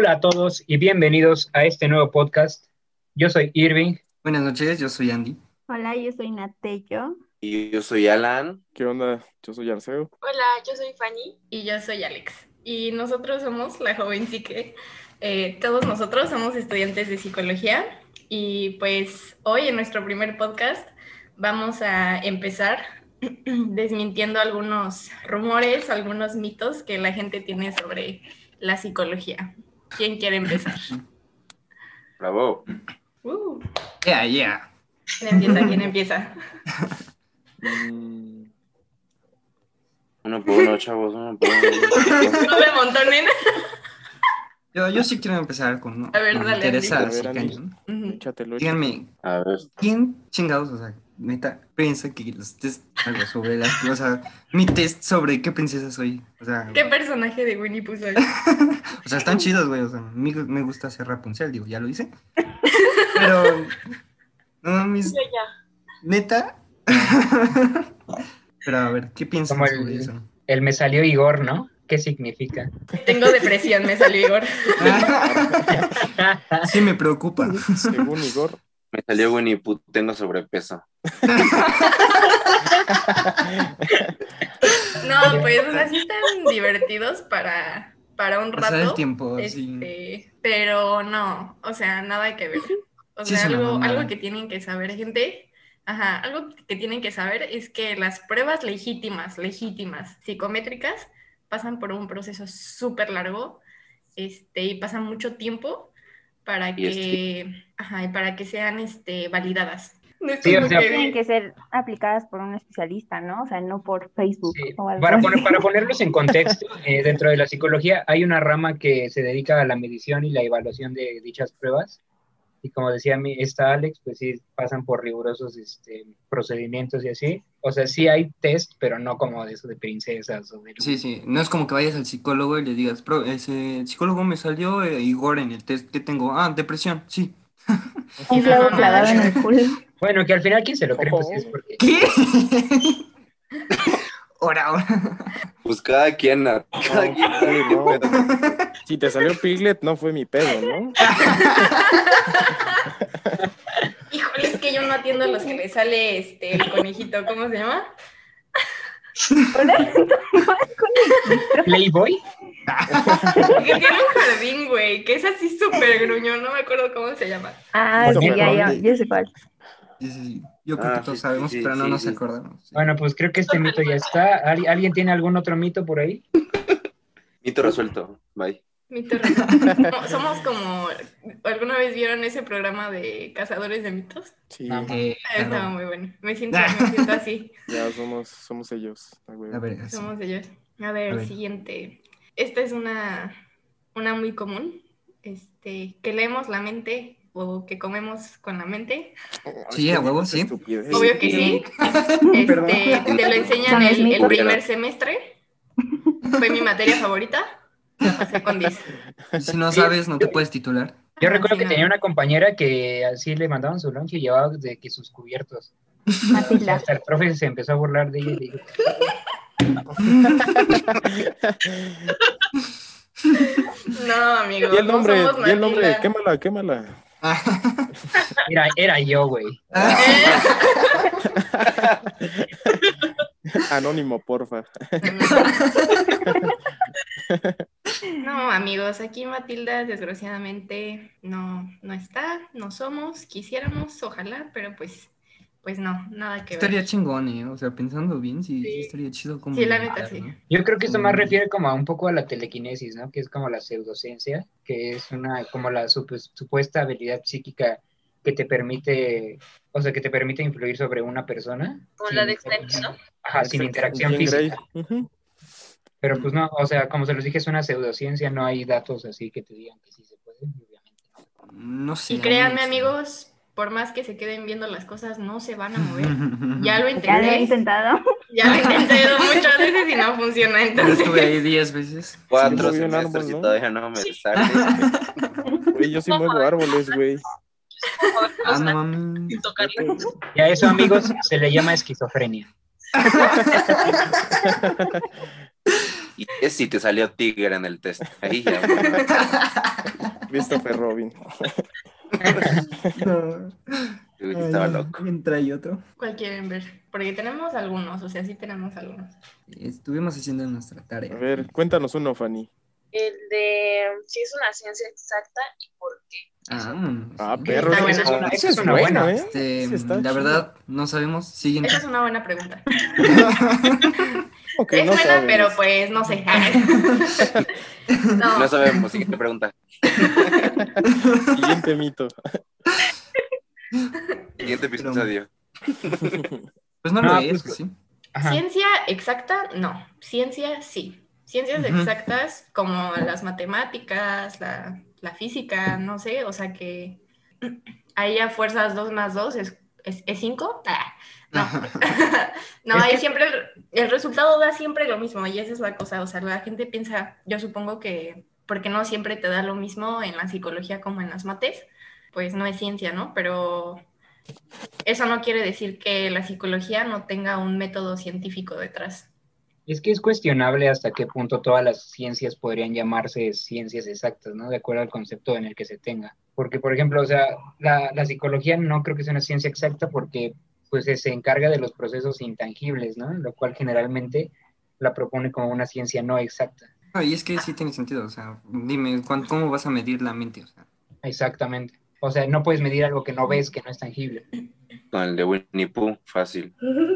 Hola a todos y bienvenidos a este nuevo podcast. Yo soy Irving. Buenas noches, yo soy Andy. Hola, yo soy Natello. Y yo soy Alan. ¿Qué onda? Yo soy Arceo. Hola, yo soy Fanny. Y yo soy Alex. Y nosotros somos la joven psique. Eh, todos nosotros somos estudiantes de psicología. Y pues hoy en nuestro primer podcast vamos a empezar desmintiendo algunos rumores, algunos mitos que la gente tiene sobre la psicología. ¿Quién quiere empezar? Bravo. Uh, Yeah, yeah. ¿Quién empieza? ¿Quién empieza? Mm, Uno por uno, chavos, uno por uno. No me amontonen. Yo, yo sí quiero empezar con uno. A ver, Me dale, interesa así A ver, Andy. cañón. Díganme, A ver, ¿quién chingados, o sea, neta, piensa que los test algo sobre las, o sea, mi test sobre qué princesa soy? O sea, ¿Qué personaje de Winnie Pooh soy? o sea, están chidos, güey, o sea, a mí me gusta hacer Rapunzel, digo, ya lo hice. Pero, no mames, Yo ya. neta. Pero a ver, ¿qué piensas Como sobre el, eso? el me salió Igor, ¿no? ¿Qué significa? Tengo depresión, me salió Igor. Sí me preocupa. Según Igor. Me salió Winnie Pooh, tengo sobrepeso. No, pues, o sea, sí están divertidos para, para un Pasar el rato. tiempo, sí. Este, pero no, o sea, nada que ver. O Sí, sea, algo, algo que tienen que saber, gente. Ajá, algo que tienen que saber es que las pruebas legítimas, legítimas, psicométricas, pasan por un proceso súper largo este, y pasan mucho tiempo para Y que, ajá, para que sean este, validadas. No Sí, o sea, Tienen que ser aplicadas por un especialista, ¿no? O sea, no por Facebook Sí, o algo Para, así. poner, para ponerlos en contexto, eh, dentro de la psicología hay una rama que se dedica a la medición y la evaluación de dichas pruebas. Y como decía mi, esta Alex, pues sí pasan por rigurosos este, procedimientos y así. O sea, sí hay test, pero no como de eso de princesas o de... Sí, sí, no es como que vayas al psicólogo y le digas, "Pro, ese psicólogo me salió eh, Igor en el test que tengo. Ah, depresión, sí. Un clavo No, clavado en no. el culo. Bueno, que al final quien se lo cree, pues es porque... ¿Qué? Ahora, ahora. Pues cada quien, a- cada No, quien. sí, no. Si te salió Piglet, no fue mi pedo, ¿no? Híjole, es que yo no atiendo a los que le sale este, el conejito, ¿cómo se llama? Playboy. Que tiene un jardín, güey, que es así súper gruñón, no me acuerdo cómo se llama. Ah, sí, ya, ya, yo sé cuál. Sí, sí, sí. Yo creo Ah, que todos sí, sabemos, sí, pero no sí, nos sí. acordamos. Bueno, pues creo que este mito ya está. ¿Al- ¿Alguien tiene algún otro mito por ahí? Mito resuelto. Bye. Mito. No, somos como. ¿Alguna vez vieron ese programa de cazadores de mitos? Sí, Ah, Eh, Ah, Estaba muy bueno. Me siento, me siento así. ya somos, somos ellos. ah. A ver. Somos ellos. A ver, A ver. siguiente. Esta es una, una muy común. Este, que leemos la mente o que comemos con la mente. Sí, a huevo, sí. Obvio que sí. Este, te lo enseñan el, primer semestre. Fue mi materia favorita. La pasé con 10. Si no sabes, no te puedes titular. Yo Ah, recuerdo sí, que no. tenía una compañera que así le mandaban su lunch y llevaba de que sus cubiertos. Matilda. Hasta el profe se empezó a burlar de ella y le dijo, No, amigo. El nombre, no somos di el nombre, quémala, quémala. era, era yo, güey. Anónimo, porfa. No, amigos, aquí Matilda desgraciadamente no, no está, no somos, quisiéramos, ojalá, pero pues, pues no, nada que ver. Estaría chingón, ¿eh? O sea, pensando bien, sí, sí estaría chido como... Sí, la neta, sí. Yo creo que esto más refiere como a un poco a la telequinesis, ¿no? Que es como la pseudociencia, que es una, como la supu- supuesta habilidad psíquica que te permite, o sea, que te permite influir sobre una persona. Como sin- la de Snake, ¿no? Ajá, sin interacción física. Pero pues no, o sea, como se los dije, es una pseudociencia, no hay datos así que te digan que sí se puede, obviamente. No sé. Y créanme, amigos, por más que se queden viendo las cosas, no se van a mover. Ya lo Ya lo he intenté, intentado. ya lo he intentado muchas veces y no funciona, Yo entonces. estuve ahí 10 veces. Cuatro Sí, semestres árbol, y ¿no? todavía no me sale. Güey, yo sí muevo árboles, güey. Ah, no. Y a eso, amigos, se le llama esquizofrenia. Y es si te salió tigre en el test. Ahí ya. Christopher Robin. No. Uy, Estaba loco. Entra ahí otro. ¿Cuál quieren ver? Porque tenemos algunos, o sea, sí tenemos algunos. Estuvimos haciendo nuestra A tarea. ver, cuéntanos uno, Fanny. El de si es una ciencia exacta y por qué. Ah, Ah, perro. Buena. es- Esa es una buena. ¿eh? Este, la chido. verdad, no sabemos. Siguiente. Esa es una buena pregunta. Ok, es no buena, sabes. pero pues no sé. no, No sabemos. Siguiente pregunta. Siguiente mito. Siguiente episodio. Pues no No, lo es, pues- sí. Ajá. ciencia exacta, no. Ciencia sí. Ciencias exactas como las matemáticas, la, la física, no sé, o sea que ahí a fuerzas 2 más 2 es 5. Es, es cinco. Ah, no, no, ahí que- siempre el, el resultado da siempre lo mismo y esa es la cosa, o sea, la gente piensa, yo supongo que porque no siempre te da lo mismo en la psicología como en las mates, pues no es ciencia, ¿no? Pero eso no quiere decir que la psicología no tenga un método científico detrás. Es que es cuestionable hasta qué punto todas las ciencias podrían llamarse ciencias exactas, ¿no? De acuerdo al concepto en el que se tenga. Porque, por ejemplo, o sea, la, la psicología no creo que sea una ciencia exacta porque pues se- se encarga de los procesos intangibles, ¿no? Lo cual generalmente la propone como una ciencia no exacta. No, y es que sí tiene sentido. O sea, dime, ¿cuán- ¿cómo vas a medir la mente? O sea, Exactamente. O sea, no puedes medir algo que no ves, que no es tangible. Con el de Winnie Pooh, fácil.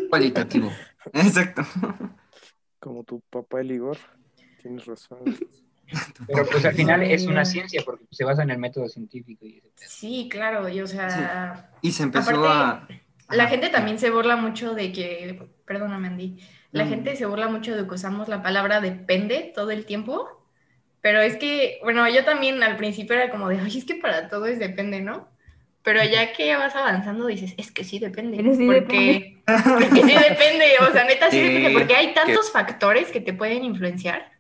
cualitativo. Exacto. Como tu papá el Igor. Tienes razón. Pero pues al final es una ciencia porque se basa en el método científico. Y. Sí, claro, y o sea, Y se empezó Aparte, a. la gente también se burla mucho de que, perdóname Andy, la Mm. gente se burla mucho de que usamos la palabra depende todo el tiempo, pero es que, bueno, yo también al principio era como de, ay, es que para todo es depende, ¿no? Pero ya que vas avanzando dices, es que sí depende, sí porque, porque sí depende, o sea, neta sí Sí, depende, porque hay tantos factores que te pueden influenciar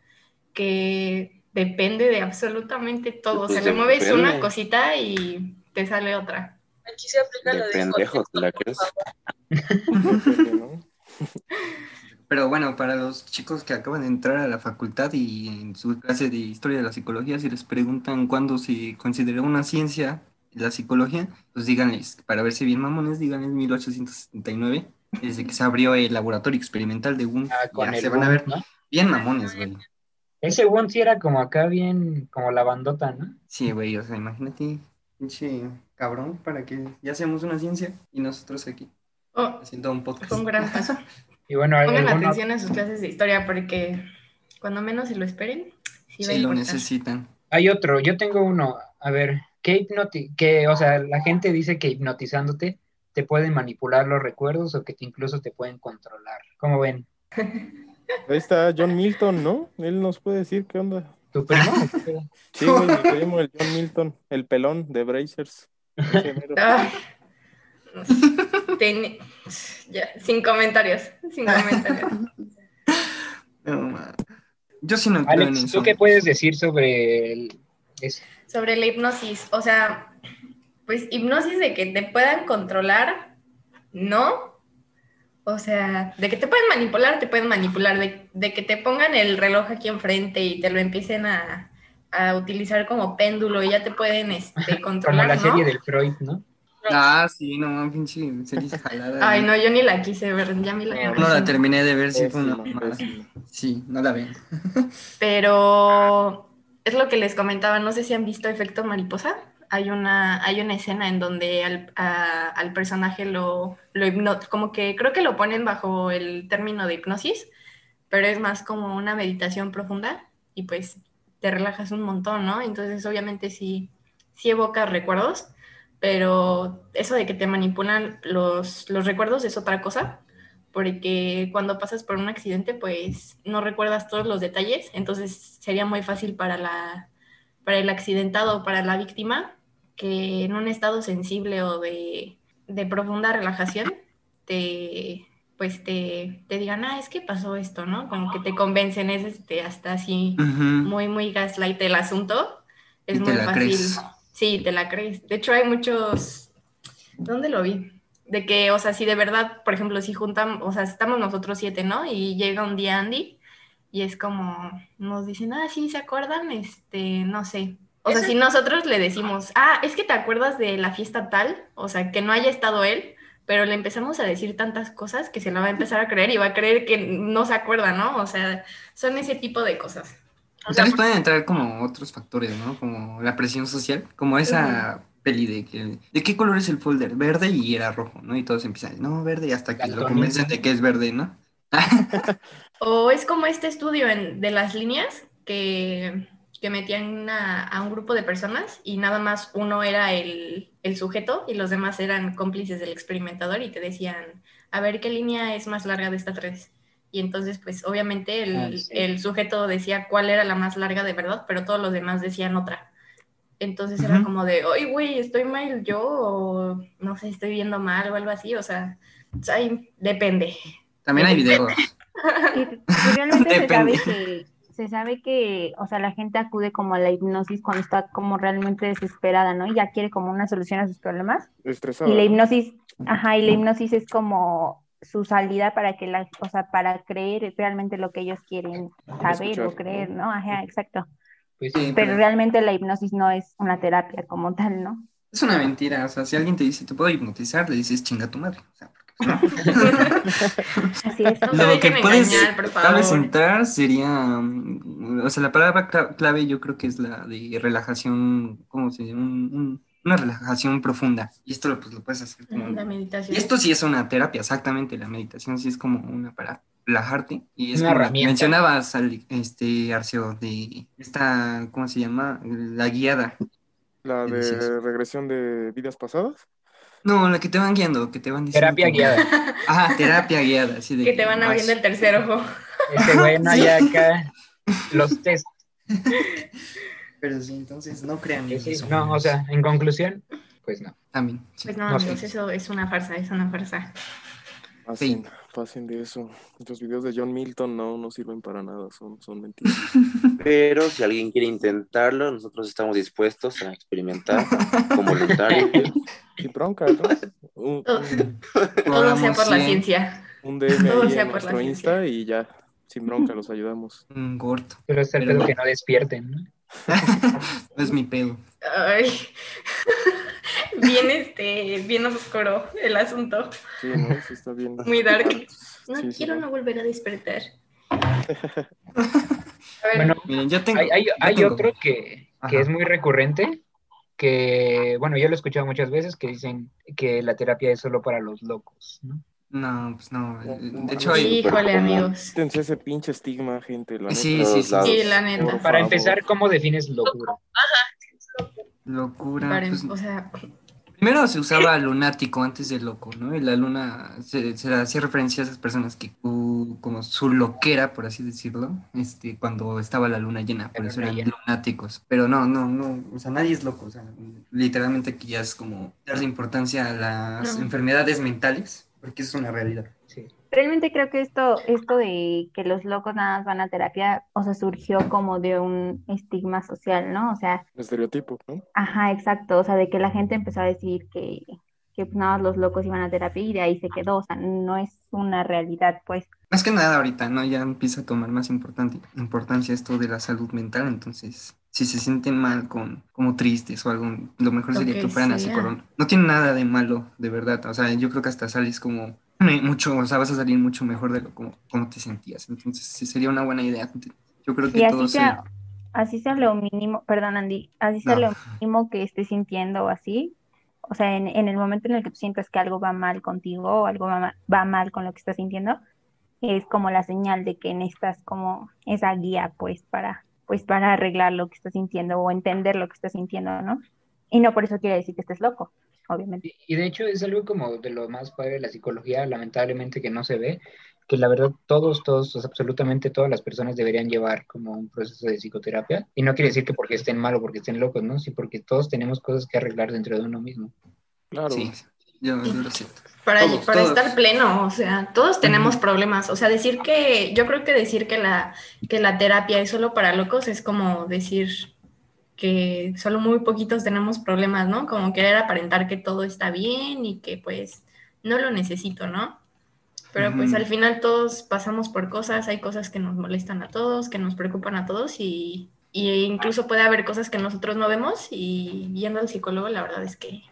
que depende de absolutamente todo, o sea, Pues le mueves depende. una cosita y te sale otra. Aquí se aplica De lo de pendejo, ¿te la crees? Pero bueno, para los chicos que acaban de entrar a la facultad y en su clase de historia de la psicología, si les preguntan cuándo se consideró una ciencia la psicología, pues díganles, para verse bien mamones, díganles 1879, desde que se abrió el laboratorio experimental de Wundt. Ah, con Ya el se van a ver ¿no? bien mamones, güey. Ese Wundt sí era como acá bien, como la bandota, ¿no? Sí, güey, o sea, imagínate, pinche cabrón, para que ya seamos una ciencia y nosotros aquí Oh, haciendo un podcast. un gran paso. Y bueno, Pongan alguno- atención a sus clases de historia porque cuando menos se lo esperen, sí va a Sí, lo necesitan. hay otro, yo tengo uno, a ver, ¿qué hipnoti que, o sea, la gente dice que hipnotizándote te pueden manipular los recuerdos o que te incluso te pueden controlar. ¿Cómo ven? Ahí está John Milton, ¿no? Él nos puede decir qué onda. ¿Tu primo? Sí, güey, mi primo, el John Milton, el pelón de Brazers. Ten- ya, sin comentarios, sin comentarios. No. Yo sí no Alex. ¿tú qué puedes decir sobre el, eso? Sobre la hipnosis, o sea, pues hipnosis de que te puedan controlar, no. O sea, de que te pueden manipular, te pueden manipular, de, de que te pongan el reloj aquí enfrente y te lo empiecen a, a utilizar como péndulo y ya te pueden este, Como controlar, la ¿no? serie del Freud, ¿no? Ah, sí, no, pinche serie jalada. Ay, no, yo ni la quise ver, ya me la No la terminé de ver, sí, fue una mamada. Sí, no la ven. Pero es lo que les comentaba, no sé si han visto Efecto Mariposa. Hay una, hay una escena en donde al, al personaje lo, lo como que creo que lo ponen bajo el término de hipnosis, pero es más como una meditación profunda y pues te relajas un montón, ¿no? Entonces obviamente sí, sí evocas recuerdos, pero eso de que te manipulan los, los recuerdos es otra cosa, porque cuando pasas por un accidente, pues no recuerdas todos los detalles, entonces sería muy fácil para, la, para el accidentado o para la víctima que en un estado sensible o de, de profunda relajación te pues te, te digan, ah, es que pasó esto, ¿no? Como que te convencen, es este, hasta así muy, muy gaslight el asunto. Es Y te muy la fácil. crees. Sí, te la crees. De hecho, hay muchos. ¿Dónde lo vi? De que, o sea, si de verdad, por ejemplo, si juntan, o sea, estamos nosotros siete, ¿no? Y llega un día Andy y es como, nos dicen, ah, sí, ¿se acuerdan? Este, no sé. O sea, si nosotros le decimos, ah, es que te acuerdas de la fiesta tal, o sea, que no haya estado él, pero le empezamos a decir tantas cosas que se la va a empezar a creer y va a creer que no se acuerda, ¿no? O sea, son ese tipo de cosas. O sea, pueden entrar como otros factores, ¿no? Como la presión social, como esa peli de que, ¿de qué color es el folder? Verde y era rojo, ¿no? Y todos empiezan, no, verde, y hasta que lo convencen de que es verde, ¿no? O es como este estudio en- de las líneas que, que metían a, a un grupo de personas y nada más uno era el, el sujeto y los demás eran cómplices del experimentador y te decían, a ver qué línea es más larga de estas tres. Y entonces, pues obviamente el, Ah, sí. el sujeto decía cuál era la más larga de verdad, pero todos los demás decían otra. Entonces era como de, oye, güey, estoy mal yo, o no sé, estoy viendo mal o algo así. O sea, o sea, ahí depende. También hay videos. Se sabe que, se sabe que, o sea, la gente acude como a la hipnosis cuando está como realmente desesperada, ¿no? Y ya quiere como una solución a sus problemas. Estresada. Y la ¿no? hipnosis, ajá, y la hipnosis es como su salida para que la, o sea, para creer realmente lo que ellos quieren saber Escuchar, o creer, ¿no? ¿no? Ajá, exacto. Pues Sí, Pero realmente la hipnosis no es una terapia como tal, ¿no? Es una mentira, o sea, si alguien te dice, te puedo hipnotizar, le dices, chinga tu madre. O sea, porque, pues, Así es. No Lo que puedes engañar, por tal vez favor. entrar sería, mm, o sea, la palabra cla- clave yo creo que es la de relajación, ¿cómo se llama? Un- un- una relajación profunda. Y esto lo, pues, lo puedes hacer como... La Y esto sí es una terapia, exactamente, la meditación sí es como una para relajarte. Y es Una como la que herramienta. mencionabas, al, este, Arceo, de esta, ¿cómo se llama? La guiada. La de regresión de vidas pasadas. No, la que te van guiando, que te van diciendo... terapia como- guiada. Ajá, terapia guiada, así de Que te van abriendo el tercer ojo. Ese güey no hay acá. Los test. Pero sí, entonces no crean Sí, eso. no, o sea, en conclusión, pues no. También, sí. Pues no, No, amigos, eso es una farsa, es una farsa. Pasen, pasen de eso. Los videos de John Milton no, no sirven para nada, son, son mentiras. Pero si alguien quiere intentarlo, nosotros estamos dispuestos a experimentar como voluntarios. Sin bronca, ¿no? Un, Todo, un, todo sea por la cien, ciencia. un DM Todo ahí sea en por la nuestro ciencia. Insta y ya, sin bronca, los ayudamos. Un gordo. Pero es el Pero- pedo que no despierten, ¿no? No es mi pedo. Ay. bien, este, bien oscuro el asunto. Sí, ¿no? Sí está bien. Muy dark. No Sí, quiero no. no volver a despertar. A ver, Bueno, Miren, yo tengo. hay, hay, yo hay tengo- otro que, que Ajá. es muy recurrente, que, bueno, yo lo he escuchado muchas veces, que dicen que la terapia es solo para los locos, ¿no? No, pues no. De hecho, hay. híjole, amigos. Quítense ese pinche estigma, gente. La Sí, neta. sí, sí. Sí, la neta. Por Para favor. empezar, ¿cómo defines locura? Locura. Para- pues, o sea, primero se usaba lunático antes de loco, ¿no? Y la luna se, se hacía referencia a esas personas que, uh, como su loquera, por así decirlo, este, cuando estaba la luna llena, por eso eran lunáticos. Pero no, no, no, o sea, nadie es loco, o sea, literalmente aquí ya es como darle importancia a las No. enfermedades mentales, porque es una realidad. Realmente creo que esto, esto de que los locos nada más van a terapia, o sea, surgió como de un estigma social, ¿no? O sea, Estereotipo, ¿no? ajá, exacto, o sea, de que la gente empezó a decir que, que pues, nada más los locos iban a terapia y de ahí se quedó, o sea, no es una realidad, pues. Más que nada ahorita, ¿no? Ya empieza a tomar más importante, importancia esto de la salud mental, entonces si se sienten mal con como tristes o algo, lo mejor Lo sería que que fueran a sea. psicólogo. No tiene nada de malo, de verdad. O sea, yo creo que hasta sales como mucho, o sea, vas a salir mucho mejor de lo como, como te sentías. Entonces, sí sería una buena idea. Yo creo que Y así todos sea, así sea lo mínimo, perdón Andy, así sea No. lo mínimo que estés sintiendo así, o sea, en, en el momento en el que tú sientas que algo va mal contigo o algo va, ma- va mal con lo que estás sintiendo, es como la señal de que necesitas como esa guía, pues, para, pues, para arreglar lo que estás sintiendo o entender lo que estás sintiendo, ¿no? Y no por eso quiere decir que estés loco, obviamente. Y, y de hecho es algo como de lo más padre de la psicología, lamentablemente que no se ve, que la verdad todos, todos, o sea, absolutamente todas las personas deberían llevar como un proceso de psicoterapia. Y no quiere decir que porque estén mal o porque estén locos, ¿no? Sí, porque todos tenemos cosas que arreglar dentro de uno mismo. Claro. Sí, yo, yo lo siento. para, Todos, para todos. estar pleno, o sea, todos tenemos Ujú. problemas. O sea, decir que, yo creo que decir que la, que la terapia es solo para locos es como decir que solo muy poquitos tenemos problemas, ¿no? Como querer aparentar que todo está bien y que pues no lo necesito, ¿no? Pero pues al final todos pasamos por cosas, hay cosas que nos molestan a todos, que nos preocupan a todos y, y incluso puede haber cosas que nosotros no vemos y yendo al psicólogo la verdad es que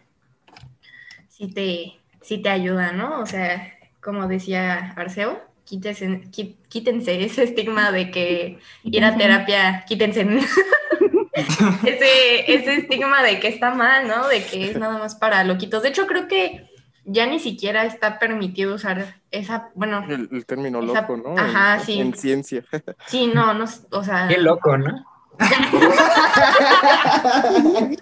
sí te, sí te ayuda, ¿no? O sea, como decía Arceo, quítense, quítense ese estigma de que ir a terapia, quítense ese, ese estigma de que está mal, ¿no? De que es nada más para loquitos. De hecho, creo que ya ni siquiera está permitido usar esa, bueno, El, el término Esa- loco, ¿no? ajá, en, sí. en ciencia. sí, no, no, o sea, Qué loco, ¿no?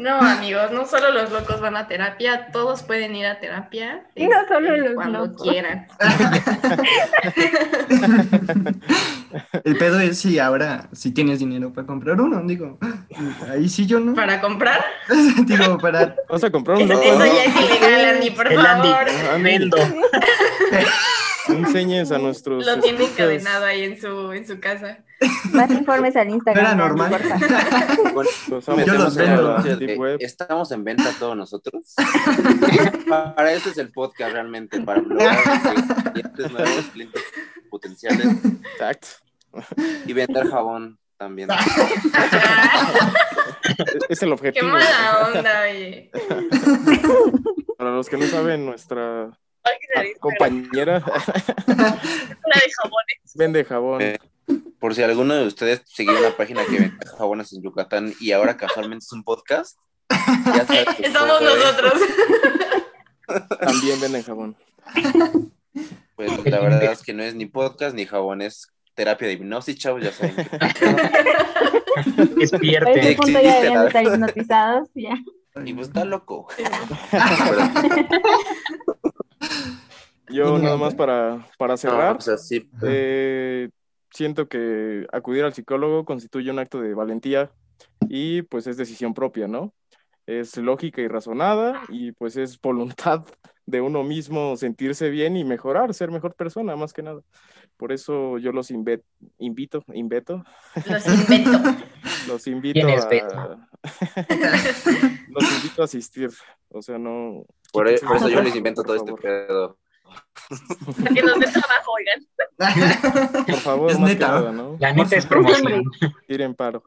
no, amigos, no solo los locos van a terapia, todos pueden ir a terapia. Y no este, solo los cuando locos. quieran. El pedo es si ahora, si tienes dinero para comprar uno, digo, ahí sí yo no. Para comprar, digo, para... Vas a comprar un eso, loco, eso ya es ilegal, Andy, por El Andy. favor. Vendo. No enseñes a nuestros. Lo tiene encadenado ahí en su, en su casa. Más informes al Instagram. Era normal. Bueno, Los Yo metemos los en la vendo. eh, web. estamos en venta todos nosotros. para eso es el podcast realmente, para lograr clientes nuevos, clientes potenciales Exacto. y vender jabón también. Es- el Qué objetivo. mala onda, oye. Para los que no saben, nuestra Compañera una de jabones. vende jabón. Eh, Por si alguno de ustedes siguió una página que vende jabones en Yucatán y ahora casualmente es un podcast, ya saben que Somos todo es- nosotros. También venden jabón. Pues la verdad es que no es ni podcast ni jabón, es terapia de hipnosis, chavos, ya saben. que- A Despierte. ese punto ya deberían estar hipnotizados. Ya. Y pues está loco. Yo nada no, más para, para No, cerrar, o sea, sí, eh, siento que acudir al psicólogo constituye un acto de valentía y pues es decisión propia, ¿no? Es lógica y razonada y pues es voluntad de uno mismo sentirse bien y mejorar, ser mejor persona, más que nada. Por eso yo los invito, inveto, Los invento. los invito ¿Quién es a... Los invito a asistir, o sea, no... por, e- por eso yo les invento todo este pedo. Para que nos den trabajo, oigan. Por favor, Es más neta. nada, ¿no? La neta es promoción. Tiren paro.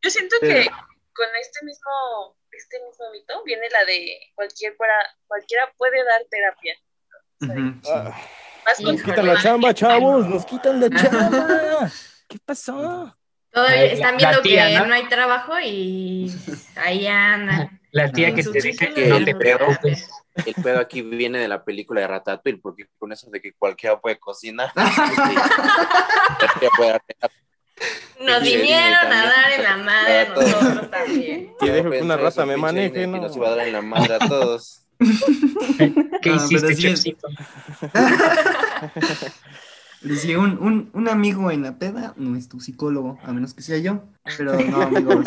Yo siento que con este mismo, este mismo mito viene la de cualquier fuera, cualquiera puede dar terapia. Más Sí, con nos quitan la chamba, chavos, nos quitan la chamba. ¿Qué pasó? Todavía La- están la viendo tía, que ¿no? ¿no? hay trabajo y ahí andan. La tía que te dice, círculo no te preocupes. El pedo aquí viene de la película de Ratatouille, porque con eso de que cualquiera puede cocinar. Nos vinieron a dar en la madre a nosotros también. Y dejo que una rata me maneje, que ¿no? nos iba a dar en la madre a todos. ¿Qué Ah, hiciste, es- decía, un, un, un amigo en la peda no es tu psicólogo, a menos que sea yo. Pero no, amigos,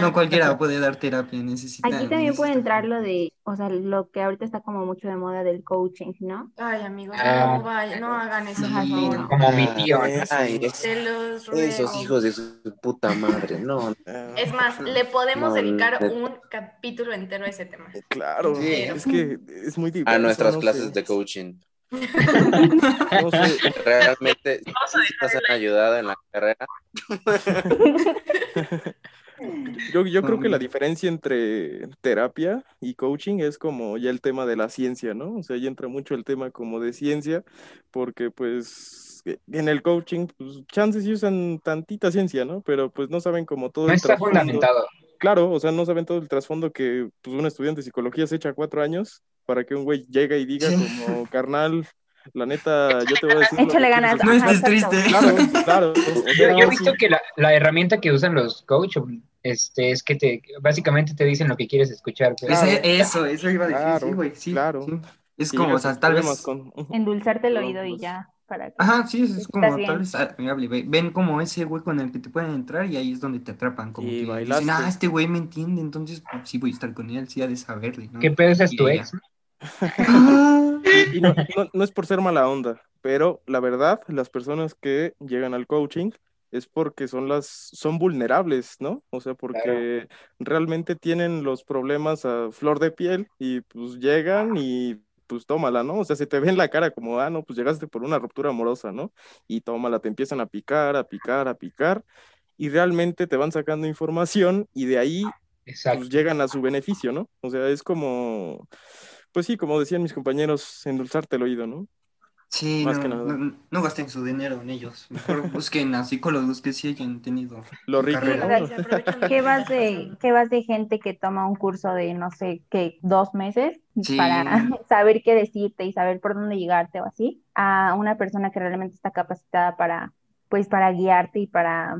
no cualquiera puede dar terapia, necesita. Aquí también puede entrar lo de, o sea, lo que ahorita está como mucho de moda del coaching, ¿no? Ay, amigos, Ah. no, vayan, no hagan eso, Sí, por favor. no. Como mi tío. ¿no? Ay, es- los ruego. esos hijos de su puta madre, no. Ah, Es más, le podemos No, dedicar un capítulo entero a ese tema. Claro, Sí. es que es muy diverso. A nuestras no clases sé. de coaching. No sé, Realmente, nos han ayudado en la carrera. Yo, yo creo que la Um, diferencia entre terapia y coaching es como ya el tema de la ciencia, ¿no? O sea, ya entra mucho el tema como de ciencia, porque pues en el coaching, pues chances sí usan tantita ciencia, ¿no? Pero pues no saben como todo No el está trasfondo. fundamentado. Claro, o sea, no saben todo el trasfondo que pues, un estudiante de psicología se echa cuatro años para que un güey llegue y diga Sí. como, carnal, la neta, yo te voy a decir... Échale ganas. escuchar". No estés triste. Claro, claro. o Yo, sea, yo he sí. visto que la, la herramienta que usan los coach este, es que te básicamente te dicen lo que quieres escuchar. pues. Ese- eso, eso iba a decir, Claro, sí, güey, sí. claro. sí. Es como, o sea, tal vez. con- Endulzarte el oído y pues, ya, para que... Ajá, sí, es, como bien. tal vez amigable, güey. Ven como ese hueco en el que te pueden entrar y ahí es donde te atrapan. Como Y que bailaste. dicen, ah, este güey me entiende, entonces pues, sí voy a estar con él, sí ha de saberle, ¿no? ¿Qué pedo ese es tu ella, ex? Y no, no- no es por ser mala onda, pero la verdad, las personas que llegan al coaching es porque son las, son vulnerables, ¿no? O sea, porque realmente tienen los problemas a flor de piel y pues llegan y pues tómala, ¿no? O sea, se te ve en la cara como, ah, no, pues llegaste por una ruptura amorosa, ¿no? Y tómala, te empiezan a picar, a picar, a picar, y realmente te van sacando información y de ahí pues, llegan a su beneficio, ¿no? O sea, es como, pues sí, como decían mis compañeros, endulzarte el oído, ¿no? Sí, no, no, gasten su dinero en ellos. Mejor busquen a psicólogos que sí hayan tenido. Lo rico. ¿Qué vas, de, ¿Qué vas de gente que toma un curso de, no sé, qué, dos meses para saber qué decirte y saber por dónde llegarte o así? A una persona que realmente está capacitada para, pues, para guiarte y para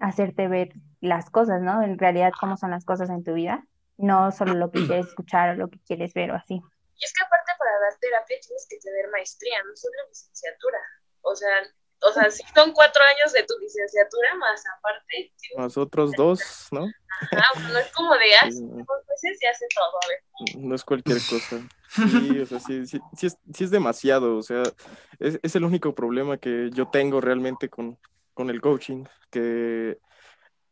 hacerte ver las cosas, ¿no? En realidad, cómo son las cosas en tu vida. No solo lo que quieres escuchar o lo que quieres ver o así. Y es que aparte para dar terapia tienes que tener maestría, no solo licenciatura. O sea, o sea, si son cuatro años de tu licenciatura, más aparte. Más otros dos, ¿no? Ajá, no es como de, ah, dos veces se hace todo, a ver. No es cualquier cosa. Sí, o sea, sí, sí, sí, es, sí es demasiado, o sea, es, es, el único problema que yo tengo realmente con, con el coaching, que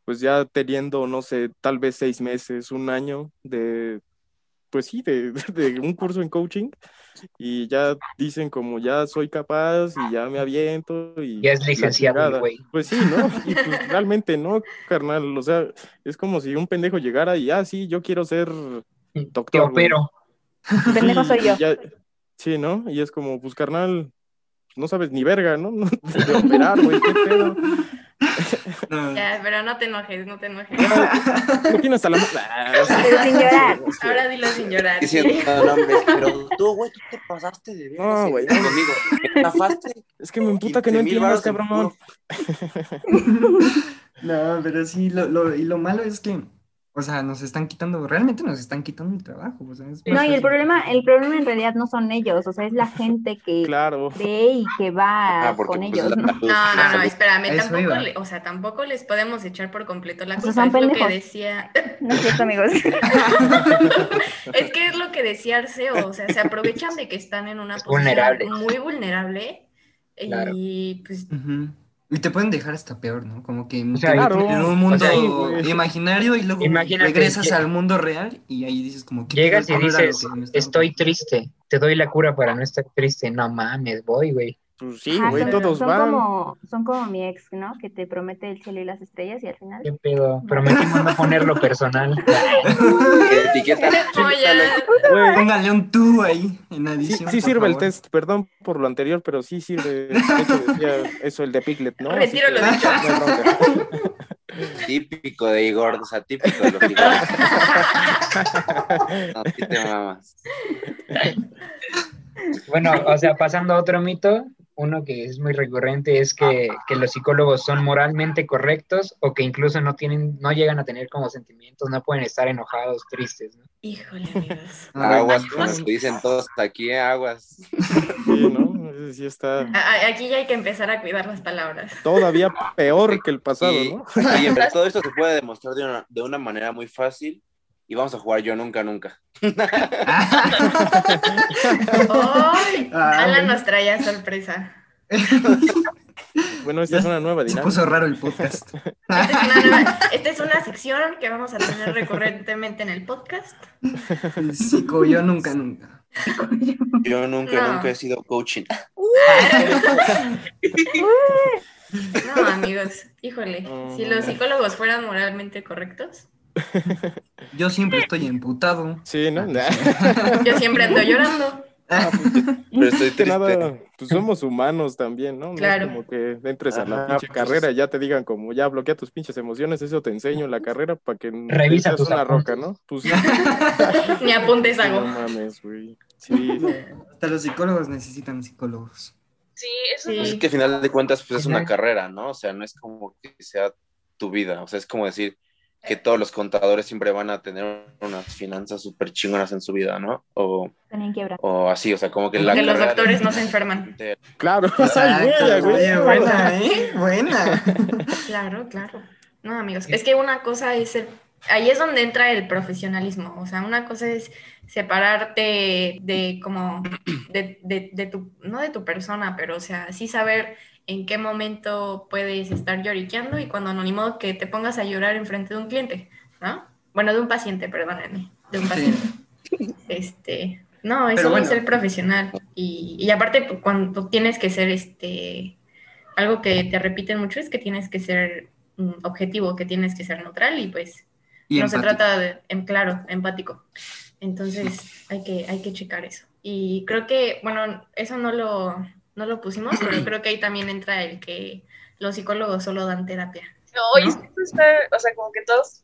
pues ya teniendo, no sé, tal vez seis meses, un año de pues sí, de, de, un curso en coaching y ya dicen como ya soy capaz y ya me aviento y ya es licenciado güey. Pues sí, ¿no? Y pues realmente no, carnal, o sea, es como si un pendejo llegara y ah, sí, yo quiero ser doctor. pero pendejo soy yo. sí, ¿no? Y es como, pues carnal, no sabes ni verga, ¿no? no de operar, güey, qué pedo. Ya, pero no te enojes, no te enojes. No tienes hasta la Pero sin llorar. Ahora dilo sin llorar. pero tú, güey, tú te pasaste de ver no, güey, conmigo. ¿Me Es que me imputa que no entiendas, cabrón. No, pero sí, lo, lo, y lo malo es que o sea, nos están quitando, realmente nos están quitando el trabajo. no, y el problema, el problema en realidad no son ellos, o sea, es la gente que claro. ve y que va ah, con pues, ellos. ¿no? no, no, no, espérame, tampoco, o sea, tampoco les podemos echar por completo la culpa. es lo que decía. No es cierto, amigos. es que es lo que decía Arceo, o sea, se aprovechan de que están en una posición muy vulnerable y pues. Y te pueden dejar hasta peor, ¿no? Como que en un mundo imaginario y luego regresas al mundo real y ahí dices como que... Llegas y dices, estoy triste, te doy la cura para no estar triste. No mames, voy, güey. Pues sí, güey, todos son van. Como, son como mi ex, ¿no? Que te promete el cielo y las estrellas y al final. ¿Qué pedo? Prometimos no ponerlo personal. Etiqueta. Póngale un tú ahí en adición. Sí, sí sirve el test, perdón por lo anterior, pero sí sirve. De hecho, decía eso, el de Piglet, ¿no? Retiro lo dicho. Típico de Igor, o sea, típico de los Igor. No, te mamas. Bueno, o sea, pasando a otro mito, uno que es muy recurrente es que, que, los psicólogos son moralmente correctos o que incluso no tienen, no llegan a tener como sentimientos, no pueden estar enojados, tristes, ¿no? Híjole, amigos. aguas, como dicen todos aquí, aguas. Sí, ¿no? Sí está. Aquí ya hay que empezar a cuidar las palabras. Todavía peor que el pasado, ¿no? Y todo esto se puede demostrar de una, de una manera muy fácil y vamos a jugar yo nunca, nunca. ¡Ay! Alan nos traía sorpresa. Bueno, esta es una nueva dinámica. Se puso raro el podcast. Esta es, una sección que vamos a tener recurrentemente en el podcast. Psico, yo nunca, nunca. Yo nunca, nunca he sido coaching. No, amigos, híjole, si los psicólogos fueran moralmente correctos, yo siempre estoy emputado. Sí, ¿no? Yo siempre ando llorando. Ah, pero estoy triste. Nada, pues somos humanos también, ¿no? Claro. No es como que entres a la pinche pues carrera y ya te digan como ya bloquea tus pinches emociones, eso te enseño en la carrera para que revisa tus una roca, ¿no? Pues, Ni apuntes algo. No mames, güey. Sí. Hasta los psicólogos necesitan psicólogos. Sí, eso pues es que al final de cuentas pues es una carrera, ¿no? O sea, no es como que sea tu vida, o sea, es como decir, que todos los contadores siempre van a tener unas finanzas súper chingonas en su vida, ¿no? O, o así, o sea, como que, la que los doctores no se enferman. Claro, buena, ¿eh? Buena. Claro, claro. No, amigos, es que una cosa es ser ahí es donde entra el profesionalismo. O sea, una cosa es separarte de como, de, de, tu, no de tu persona, pero o sea, sí saber en qué momento puedes estar lloriqueando y cuando no, ni modo que te pongas a llorar en frente de un cliente, ¿no? Bueno, de un paciente, perdónenme, de un paciente. Este, no, eso es ser profesional. Y, y aparte, pues, cuando tienes que ser, este, algo que te repiten mucho es que tienes que ser objetivo, que tienes que ser neutral y pues no se trata de, en, claro, empático. Entonces hay que, hay que checar eso. Y creo que, bueno, eso no lo, no lo pusimos, pero creo que ahí también entra el que los psicólogos solo dan terapia. No, y es que está, o sea, como que todos,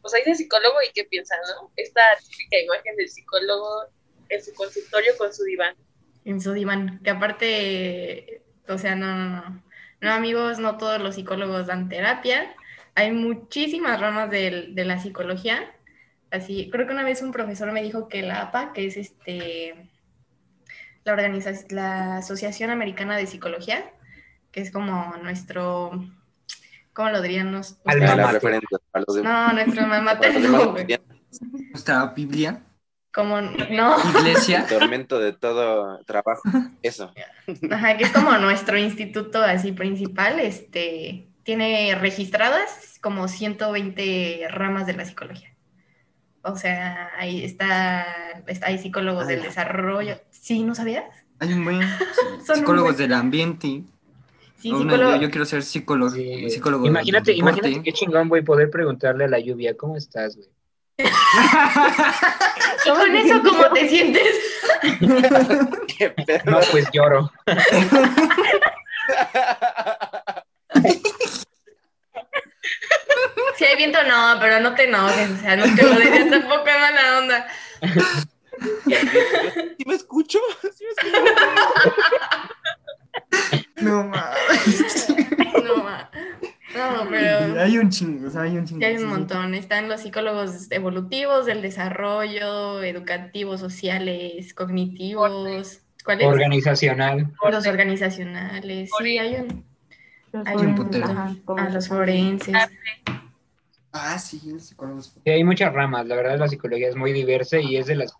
pues hay de psicólogo y qué piensan, ¿no? Esta típica imagen del psicólogo en su consultorio con su diván. En su diván, que aparte, o sea, no, no, no. No, amigos, no todos los psicólogos dan terapia. Hay muchísimas ramas de, de la psicología. Así, creo que una vez un profesor me dijo que la APA, que es este la organización, la Asociación Americana de Psicología, que es como nuestro, ¿cómo lo dirían? Nos, no, nuestro mamá Nuestra Biblia. Como, no. Iglesia. tormento de todo trabajo. Eso. Ajá, que es como nuestro instituto así principal, este, tiene registradas como 120 ramas de la psicología. O sea, ahí está, hay psicólogos del desarrollo. ¿Sí, no sabías? Hay un buen psicólogos del ambiente. Sí, psicólogo... yo, quiero ser psicólogo. psicólogo imagínate, imagínate qué chingón, güey, poder preguntarle a la lluvia, ¿cómo estás, güey? ¿Y con eso cómo te sientes? no, pues lloro. Si hay viento, no, pero no te enojes, o sea, no te lo digas tampoco en mala onda. ¿Sí me escucho? ¿Sí me escucho? No mames. No mames. No, pero. Hay un chingo, o sea, hay un chingo. Hay un montón. Están los psicólogos evolutivos, del desarrollo, educativos, sociales, cognitivos. ¿Cuál es? Organizacional. Los organizacionales. Sí, hay un. hay un putero. A los forenses. Ah, sí, psicólogos. Sí, hay muchas ramas. La verdad, la psicología es muy diversa y es de las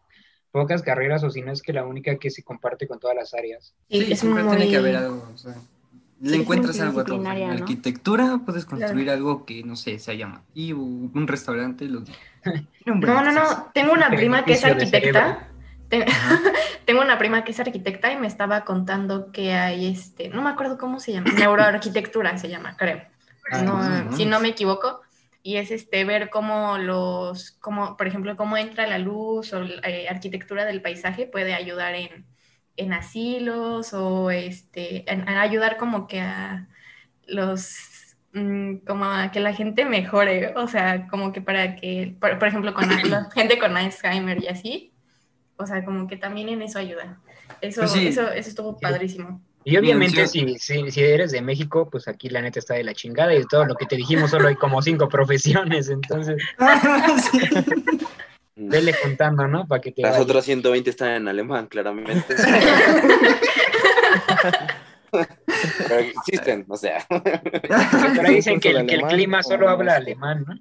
pocas carreras, o si no es que la única que se comparte con todas las áreas. Sí, es siempre tiene que haber algo. O sea, le encuentras algo a todo. En arquitectura puedes construir algo que, no sé, sea llamativo, un restaurante. Lo... no, no, no. Tengo una prima que es arquitecta. Tengo una prima que es arquitecta y me estaba contando que hay este, no me acuerdo cómo se llama, neuroarquitectura se llama, creo. Ah, si no me equivoco y es este ver cómo los, como por ejemplo, cómo entra la luz o la eh, arquitectura del paisaje puede ayudar en, en asilos o este, en, ayudar como que a los, mm, como a que la gente mejore, o sea, como que para que, por, ejemplo, con la, gente con Alzheimer y así, o sea, como que también en eso ayuda. Eso, pues eso, eso estuvo padrísimo. Y obviamente si, si, si, eres de México, pues aquí la neta está de la chingada y todo lo que te dijimos solo hay como cinco profesiones, entonces... Vele juntando, ¿no? Para que te Las otras 120 están en alemán, claramente. Pero existen, o sea. Pero dicen que el, que el clima solo habla alemán, ¿no?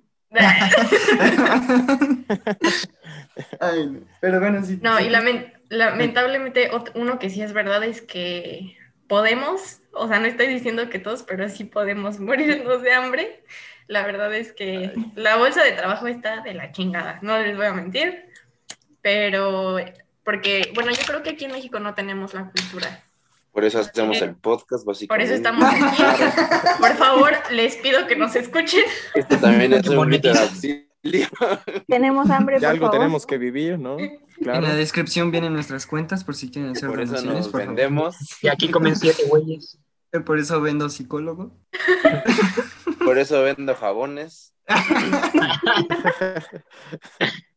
pero bueno, sí. No, y lamentablemente uno que sí es verdad es que podemos, o sea, no estoy diciendo que todos, pero sí podemos morirnos de hambre. La verdad es que la bolsa de trabajo está de la chingada, no les voy a mentir, pero porque, bueno, yo creo que aquí en México no tenemos la cultura. Por eso hacemos el podcast, básicamente. Por eso estamos aquí. Por favor, les pido que nos escuchen. Este también es un Tenemos hambre, De algo tenemos que vivir, ¿no? En la descripción vienen nuestras cuentas por si quieren hacer Por eso nos vendemos. Y aquí comen siete güeyes. Por eso vendo psicólogo. Por eso vendo jabones.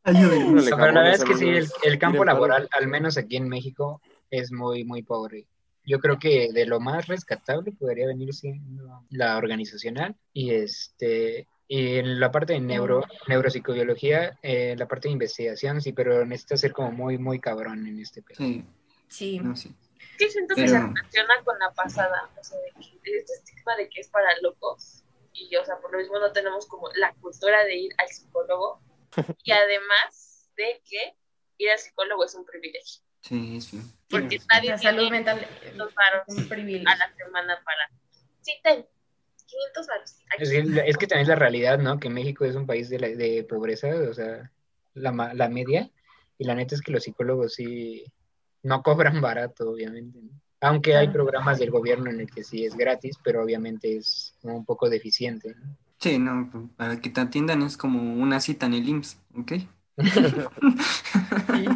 Pero la verdad es que sí, el, campo laboral, al menos aquí en México, es muy, muy pobre. Yo creo que de lo más rescatable podría venir siendo la organizacional y este y en la parte de neuro, neuropsicobiología, eh, la parte de investigación, sí, pero necesita ser como muy, muy cabrón en este pedo. Sí. Sí. siento que se relaciona con la pasada, o sea, de que, este estigma de que es para locos y, o sea, por lo mismo no tenemos como la cultura de ir al psicólogo y además de que ir al psicólogo es un privilegio. Sí, sí. Porque nadie la salud mental los varos un privilegio. a la semana para... Sí, ten, 500 varos. Es que, es que también la realidad, ¿no? Que México es un país de, la- de pobreza, o sea, la, ma- la media, y la neta es que los psicólogos sí no cobran barato, obviamente, ¿no? Aunque hay programas del gobierno en el que sí es gratis, pero obviamente es como un poco deficiente, ¿no? Sí, no, para que te atiendan es como una cita en el IMSS, ¿ok? Sí.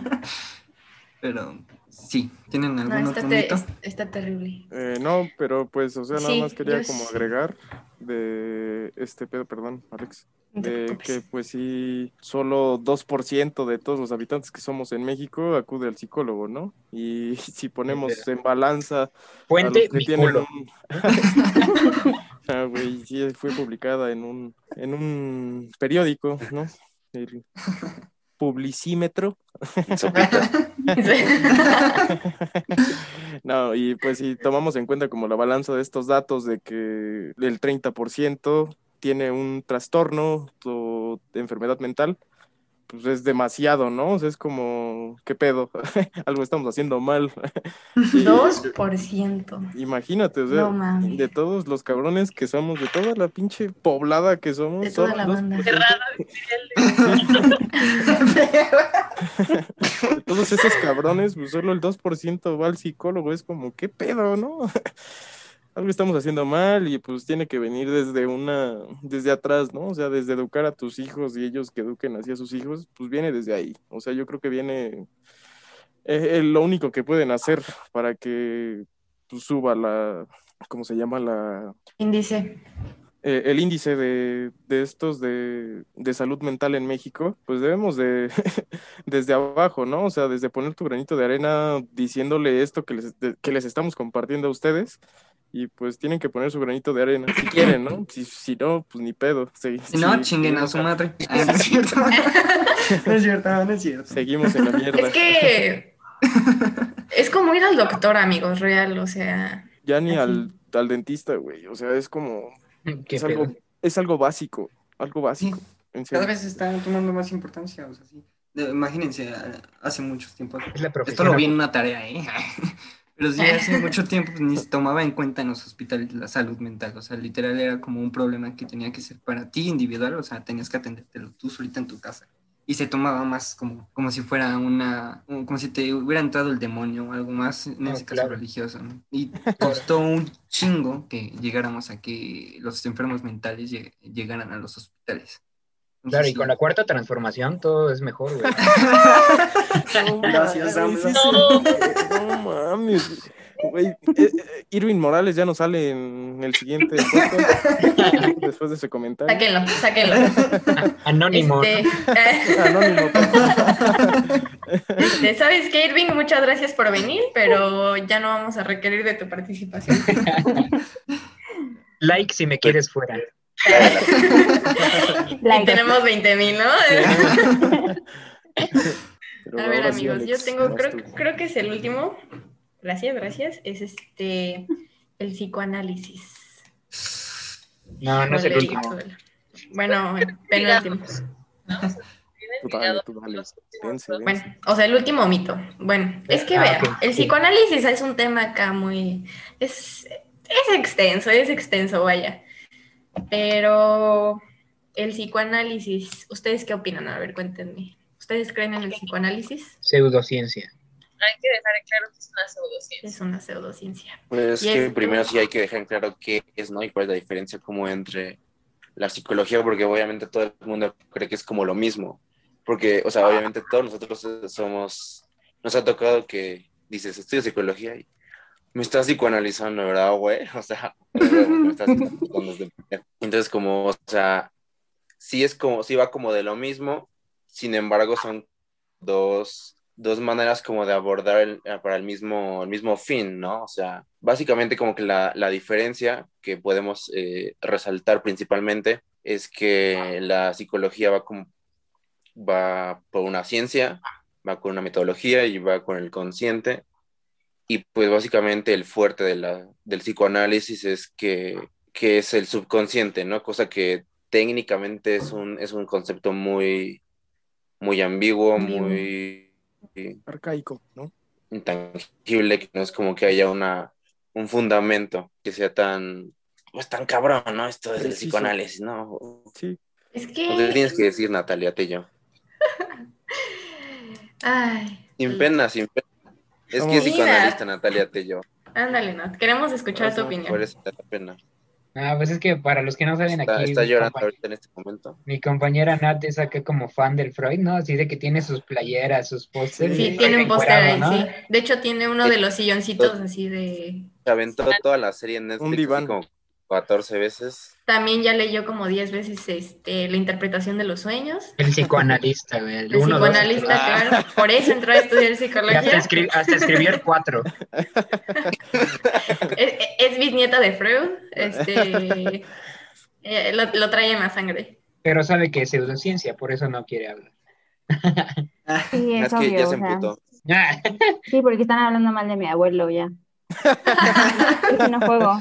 Pero sí, ¿tienen No, algún está, otro te- mito? es- está terrible. Eh, no, pero pues, o sea, nada Sí, más quería yo como sí. agregar de este pedo, perdón, Alex, No de que pues sí, solo 2% de todos los habitantes que somos en México acude al psicólogo, ¿no? Y si ponemos en balanza los que mi tienen culo. un... Ah, güey, sí, fue publicada en un, en un periódico, ¿no? El Publicímetro. No, y pues si tomamos en cuenta como la balanza de estos datos de que el 30% tiene un trastorno o enfermedad mental, pues es demasiado, ¿no? O sea, es como, ¿qué pedo? Algo estamos haciendo mal. Y- 2%. Imagínate, o sea, No de todos los cabrones que somos, de toda la pinche poblada que somos, De toda la dos banda. por Qué ciento- raro de todos esos cabrones, pues solo el 2% va al psicólogo, es como, ¿qué pedo, no? Algo estamos haciendo mal y pues tiene que venir desde una, desde atrás, ¿no? O sea, desde educar a tus hijos y ellos que eduquen así a sus hijos, pues viene desde ahí. O sea, yo creo que viene, eh, eh, lo único que pueden hacer para que pues, suba la, ¿cómo se llama? La, Índice. eh, el índice de, de estos de, de salud mental en México, pues debemos de, desde abajo, ¿no? O sea, desde poner tu granito de arena diciéndole esto que les, de- que les estamos compartiendo a ustedes. Y pues tienen que poner su granito de arena, si quieren, ¿no? Si, si no, pues ni pedo. Se- Si no, si- chinguen a su madre. Ah, no es cierto. No es cierto, no es cierto. Seguimos en la mierda. Es que es como ir al doctor, amigos, real, o sea, Ya ni al, al dentista, güey. O sea, es como, Qué es algo, es algo básico, algo básico. en Cada vez está tomando más importancia, o sea, sí. Imagínense, hace muchos tiempos. Es la Esto lo vi en una tarea, ¿eh? Pero sí, hace mucho tiempo pues, ni se tomaba en cuenta en los hospitales la salud mental. O sea, literal era como un problema que tenía que ser para ti individual. O sea, tenías que atendértelo tú solita en tu casa. Y se tomaba más como, como si fuera una, un- como si te hubiera entrado el demonio o algo más, en Ah, ese caso claro. religioso. ¿no? Y costó un chingo que llegáramos a que los enfermos mentales lleg- llegaran a los hospitales. Claro, y sí. con la cuarta transformación todo es mejor, güey. No Gracias, Sam. sí, sí. No mames. Güey, eh, eh, Irving Morales ya no sale en el siguiente podcast, después de ese comentario. sáquenlo, sáquenlo. Anónimo. Este, Anónimo. este, ¿Sabes qué, Irving? Muchas gracias por venir, pero ya no vamos a requerir de tu participación. Like si me quieres fuera. Y tenemos 20 mil, ¿no? A ver, amigos, yo tengo, creo, creo que es el último. Gracias, gracias. Es este, el psicoanálisis. No, no es el último. Bueno, penúltimo. Bueno, o sea, el último mito. Bueno, es que Ah, vean, el psicoanálisis es un tema acá muy. Es, es extenso, es extenso, vaya. Pero el psicoanálisis, ¿ustedes qué opinan? A ver, cuéntenme. ¿Ustedes creen en el psicoanálisis? Pseudociencia. Hay que dejar en claro que es una pseudociencia. Es una pseudociencia. Pues Y que primero sí hay que dejar en claro qué es, ¿no? Y cuál es la diferencia como entre la psicología, porque obviamente todo el mundo cree que es como lo mismo. Porque, o sea, obviamente todos nosotros somos, nos ha tocado que dices, estudio psicología y me estás psicoanalizando, ¿verdad, güey? O sea, me estás Entonces, como, o sea, sí es como, sí va como de lo mismo, sin embargo, son dos, dos maneras como de abordar el- eh, para el mismo, el mismo fin, ¿no? O sea, básicamente como que la, la diferencia que podemos eh, resaltar principalmente es que la psicología va como, va por una ciencia, va con una metodología y va con el consciente. Y pues básicamente el fuerte de la, del psicoanálisis es que que es el subconsciente, ¿no? Cosa que técnicamente es un, es un concepto muy, muy ambiguo, muy arcaico, ¿no? Intangible, que no es como que haya una, un fundamento que sea tan, pues tan cabrón, ¿no? Esto es el psicoanálisis, ¿no? Sí. Es que... ¿Qué tienes que decir, Natalia Tello? Ay. Sin pena, sin pena. Es que es psicoanalista, Natalia Tello. Ándale, Nat. Queremos escuchar tu opinión. Por eso te da pena. Ah, pues es que para los que no saben aquí. Está llorando ahorita en este momento. Mi compañera Nat es acá como fan del Freud, ¿no? Así de que tiene sus playeras, sus pósters. Sí, tiene un póster ahí, sí. De hecho, tiene uno de los silloncitos así de. Se aventó toda la serie en Netflix. Un diván. Como 14 veces. También ya leyó como 10 veces este, la interpretación de los sueños. El psicoanalista, güey. El, psicoanalista, claro. Por eso entró a estudiar psicología. Hasta, escribió el 4. es, bisnieta de Freud. Este, eh, lo, trae en la sangre. Pero sabe que es pseudociencia, por eso no quiere hablar. Sí, es, que ya se emputó. sí, porque están hablando mal de mi abuelo ya. es no juego.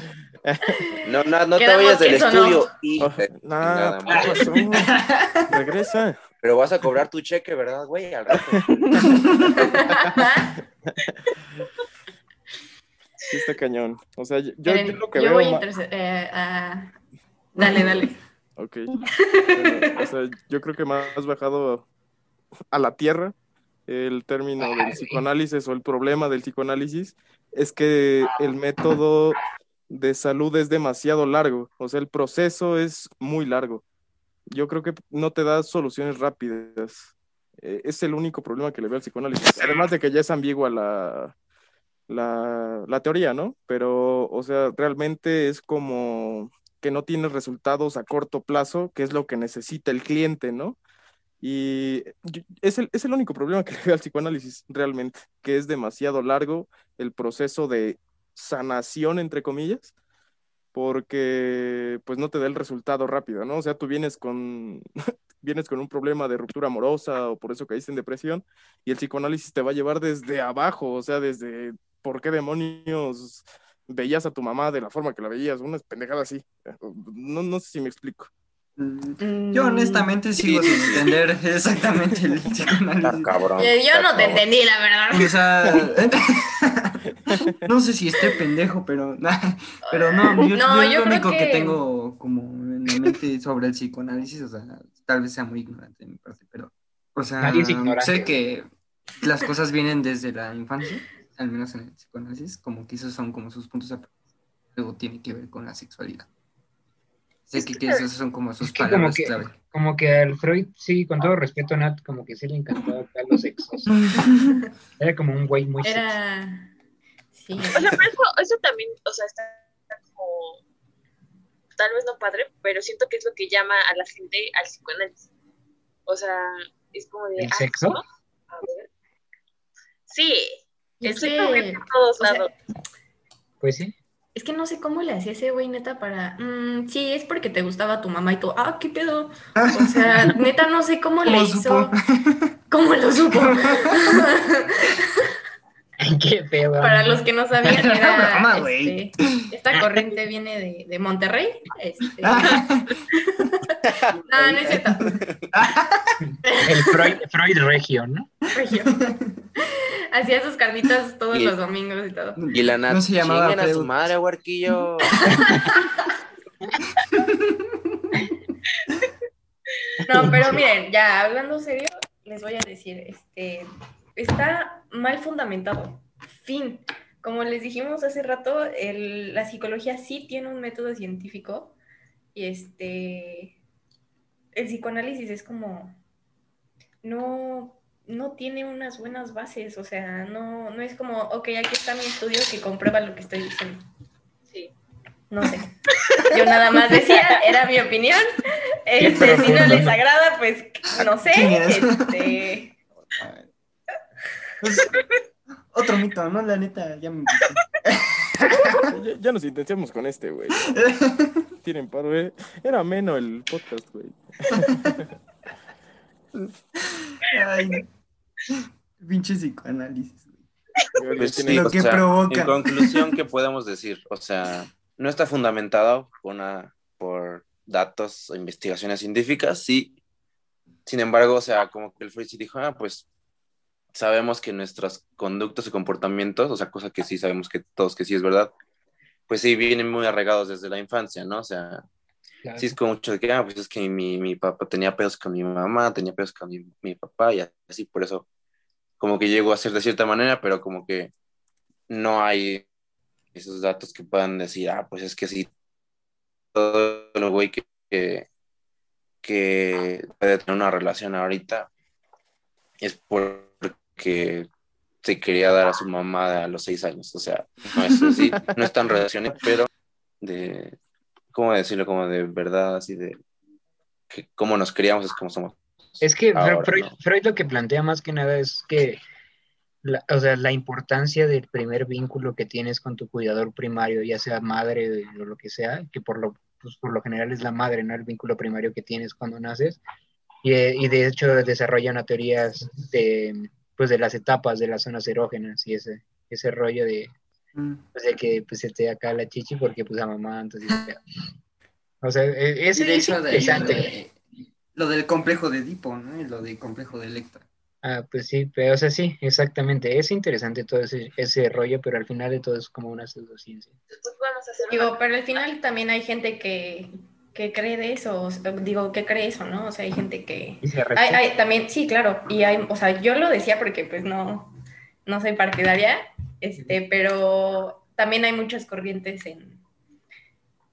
No, no, no te vayas del estudio. y nada, Regresa. Pero vas a cobrar tu cheque, ¿verdad, güey? Al rato. Sí, está cañón. O sea, yo, yo, lo que veo. Voy eh, Dale, dale. Ok. o sea, yo creo que más has bajado a la tierra el término del psicoanálisis o el problema del psicoanálisis es que el método de salud es demasiado largo, o sea, el proceso es muy largo. Yo creo que no te da soluciones rápidas. Eh, es el único problema que le veo al psicoanálisis. Además de que ya es ambigua la, la, la teoría, ¿no? Pero, o sea, realmente es como que no tiene resultados a corto plazo, que es lo que necesita el cliente, ¿no? Y es el, es el único problema que le veo al psicoanálisis, realmente, que es demasiado largo el proceso de sanación, entre comillas, porque pues no te da el resultado rápido, ¿no? O sea, tú vienes con, vienes con un problema de ruptura amorosa o por eso caíste en depresión y el psicoanálisis te va a llevar desde abajo, o sea, desde por qué demonios veías a tu mamá de la forma que la veías, una pendejada así. No, no sé si me explico. Mm, yo honestamente sigo sin entender exactamente el psicoanálisis. yo no te entendí, la verdad. O sea, no sé si esté pendejo, pero, pero no, yo, no, yo, lo único que... tengo como en la mente sobre el psicoanálisis, o sea, tal vez sea muy ignorante de mi parte, pero, o sea, sé que las cosas vienen desde la infancia, al menos en el psicoanálisis, como que esos son como sus puntos luego tiene que ver con la sexualidad. Sé que, esos son como sus palabras como clave. Como que al Freud, sí, con todo respeto, Nat, como que sí le encantaba los sexos. Era como un güey muy Era... Sí. O sea, pero eso, también, o sea, está como, tal vez no padre, pero siento que es lo que llama a la gente al psicoanálisis. O sea, es como de... ¿El sexo? A ver. Sí, el sexo en todos lados. pues sí. Es que no sé cómo le hacía ese güey, neta, para. Mm, sí, es porque te gustaba tu mamá y tú. Ah, qué pedo. O sea, neta, no sé cómo, le hizo. ¿Cómo lo supo? qué pedo. Para los que no sabían, era, este, esta corriente viene de, de Monterrey. Este. ah, no es cierto. El Freud, Freud Regio, ¿no? Regio. Hacía sus carnitas todos los domingos y todo. Y la Nat, no se llamaba a su madre, huerquillo. no, pero miren, ya hablando serio, les voy a decir, este, está mal fundamentado. Fin. Como les dijimos hace rato, la psicología sí tiene un método científico y este, el psicoanálisis es como, no, no tiene unas buenas bases, o sea, no, no es como, ok, aquí está mi estudio que comprueba lo que estoy diciendo. Sí. No sé. Yo nada más decía, era mi opinión. Este, si no les agrada, pues no sé. Este... Otro mito, ¿no? La neta, ya me ya, ya, nos intensiamos con este, güey. Tienen paro, güey. Eh. Era menos el podcast, güey. Ay, pinche psicoanálisis. Pues lo que provoca. En conclusión, ¿qué podemos decir? O sea, no está fundamentado por, una, por datos o investigaciones científicas, sí. Sin embargo, o sea, como que el Freud sí dijo, ah, pues sabemos que nuestros conductos y comportamientos, o sea, cosa que sí sabemos que todos que sí es verdad, pues sí vienen muy arraigados desde la infancia, ¿no? O sea, sí es como mucho de que, ah, pues es que mi, mi papá tenía pedos con mi mamá, tenía pedos con mi, mi, papá y así, por eso como que llegó a ser de cierta manera, pero como que no hay esos datos que puedan decir, ah, pues es que sí, todo el güey que, que, que puede tener una relación ahorita es porque se quería dar a su mamá a los seis años. O sea, no es así, no es tan relaciones, pero de, ¿cómo decirlo? Como de verdad, así de que cómo nos criamos es como somos. Es que Freud, lo que plantea más que nada es que, la, o sea, la importancia del primer vínculo que tienes con tu cuidador primario, ya sea madre o lo que sea, que por lo, pues, por lo general es la madre, ¿no? El vínculo primario que tienes cuando naces. Y, y de hecho desarrolla una teorías de pues de las etapas de las zonas erógenas y ese, ese rollo de, mm. pues, de que pues se te acá la chichi porque pues a mamá, entonces o sea, e, es, es interesante. lo del complejo de Edipo, ¿no? Y lo del complejo de Electra. Ah, pues sí, pero o sea, sí, exactamente. Es interesante todo ese, ese rollo, pero al final de todo es como una pseudociencia. Digo, pero al final también hay gente que, que cree de eso, digo, que cree eso, ¿no? O sea, hay gente que... Hay, también, sí, claro, y hay, o sea, yo lo decía porque pues no, no soy partidaria, este, pero también hay muchas corrientes en,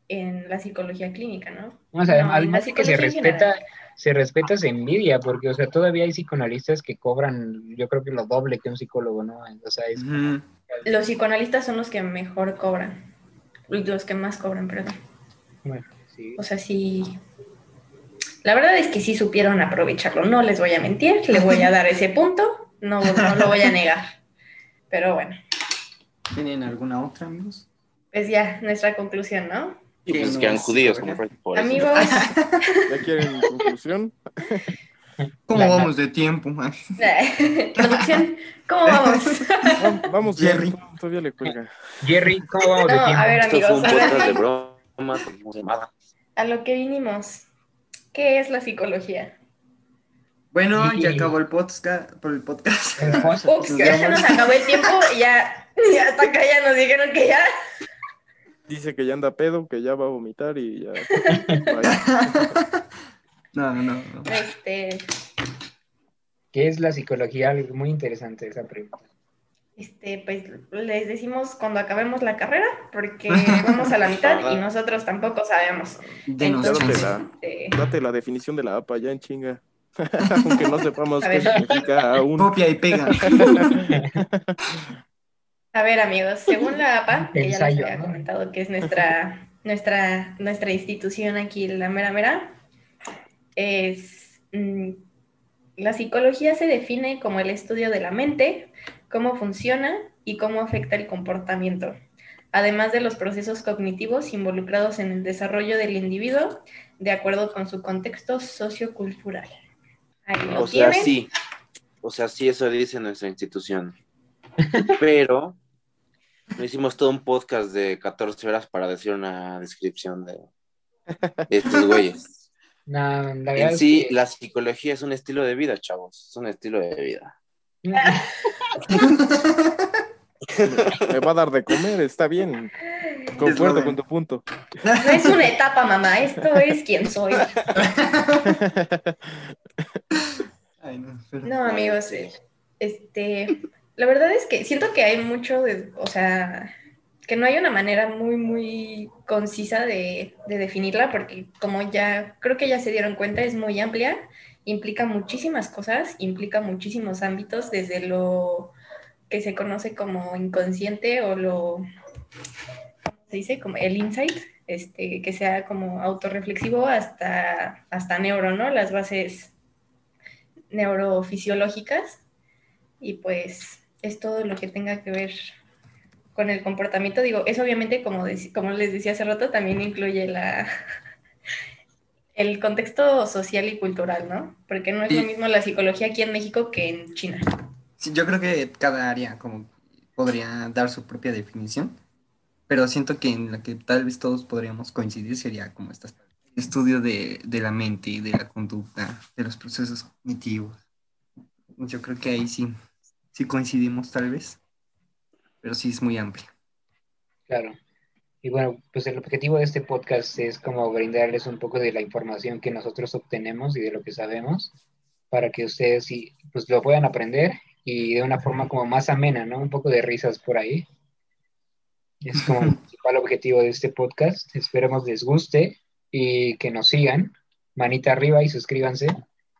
en la psicología clínica, ¿no? O sea, además que se respeta, se respeta esa envidia, porque, o sea, todavía hay psicoanalistas que cobran, yo creo que lo doble que un psicólogo, ¿no? O sea, es... Los psicoanalistas son los que mejor cobran, los que más cobran, perdón. Bueno. O sea, sí. La verdad es que sí supieron aprovecharlo. No les voy a mentir, les voy a dar ese punto. No, no lo voy a negar. Pero bueno. ¿Tienen alguna otra, amigos? Pues ya, nuestra conclusión, ¿no? Y pues quedan judíos, como por Amigos. ¿Ya quieren conclusión? ¿Cómo vamos de tiempo? Producción, ¿cómo vamos? Vamos, Jerry. Todavía le cuelga. Jerry, ¿cómo vamos de tiempo? A ver, amigos. Esto fue un podcast de broma, a lo que vinimos. ¿Qué es la psicología? Bueno, ya acabó el podcast. Por el podcast. ya se nos acabó el tiempo y ya, ya hasta acá ya nos dijeron que ya. Dice que ya anda pedo, que ya va a vomitar y ya. no, no, no. Este... ¿Qué es la psicología? Muy interesante esa pregunta este, pues les decimos cuando acabemos la carrera, porque vamos a la mitad y nosotros tampoco sabemos. Entonces, la, este, date la definición de la APA ya en chinga. Aunque no sepamos qué significa aún. Copia y pega. a ver, amigos, según la APA, que ya les había comentado que es nuestra, nuestra, nuestra institución aquí, la mera mera, es mm, la psicología se define como el estudio de la mente, cómo funciona y cómo afecta el comportamiento, además de los procesos cognitivos involucrados en el desarrollo del individuo de acuerdo con su contexto sociocultural. o sea, sí, o sea, sí, eso dice nuestra institución. Pero no hicimos todo un podcast de 14 horas para decir una descripción de, estos güeyes. en sí, la psicología es un estilo de vida, chavos, es un estilo de vida. Me va a dar de comer, está bien. Concuerdo con tu punto. No es una etapa, mamá, esto es quien soy. no, amigos, este, la verdad es que siento que hay mucho de, o sea, que no hay una manera muy, muy concisa de, de definirla, porque como ya, creo que ya se dieron cuenta, es muy amplia implica muchísimas cosas, implica muchísimos ámbitos, desde lo que se conoce como inconsciente o lo, ¿cómo se dice? Como el insight, este, que sea como autorreflexivo hasta, hasta neuro, ¿no? Las bases neurofisiológicas y pues es todo lo que tenga que ver con el comportamiento. Digo, eso obviamente, como, como les decía hace rato, también incluye la, el contexto social y cultural, ¿no? Porque no es lo mismo la psicología aquí en México que en China. Sí, yo creo que cada área como podría dar su propia definición. pero siento que en la que tal vez todos podríamos coincidir sería como este estudio de, de la mente y de la conducta, de los procesos cognitivos. Yo creo que ahí sí, sí coincidimos tal vez, pero sí es muy amplio. Claro. Y bueno, pues el objetivo de este podcast es como brindarles un poco de la información que nosotros obtenemos y de lo que sabemos para que ustedes sí, pues lo puedan aprender y de una forma como más amena, ¿no? Un poco de risas por ahí. Es como el principal objetivo de este podcast. Esperemos les guste y que nos sigan. Manita arriba y suscríbanse.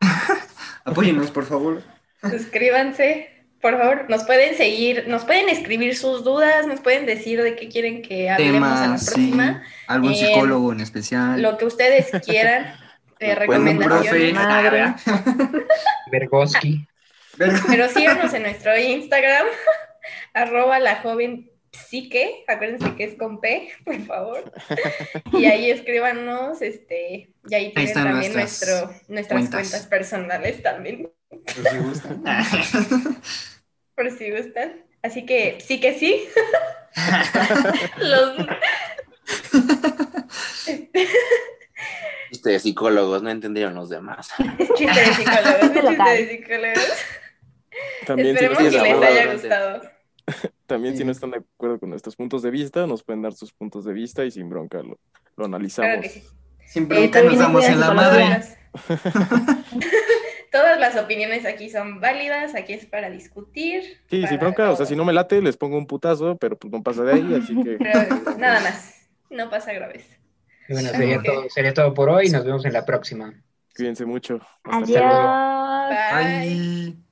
Apóyenos, por favor. Suscríbanse, por favor. Nos pueden seguir, nos pueden escribir sus dudas, nos pueden decir de qué quieren que hablemos a la próxima. algún psicólogo en especial. Lo que ustedes quieran. de recomendaciones. Vergoski. Pero síganos en nuestro Instagram, arroba la joven psique, acuérdense que es con P, por favor. Y ahí escríbanos, este, y ahí tienen también nuestro, nuestras cuentas. personales también. Por si gustan. Por si gustan. Así que sí que sí. Los... Este... Chiste de psicólogos, no entendieron los demás. chiste de psicólogos, chiste de psicólogos. También Esperemos que les haya gustado. También si no están de acuerdo con nuestros puntos de vista, nos pueden dar sus puntos de vista y sin bronca lo, lo analizamos. Sin bronca nos damos en la madre. Todas las opiniones aquí son válidas, aquí es para discutir. Sí, sin bronca, o sea, si no me late, les pongo un putazo, pero pues no pasa de ahí, así que... nada más, no pasa graves. bueno, sería, todo, sería todo por hoy, nos vemos en la próxima. Cuídense mucho. Adiós. Bye.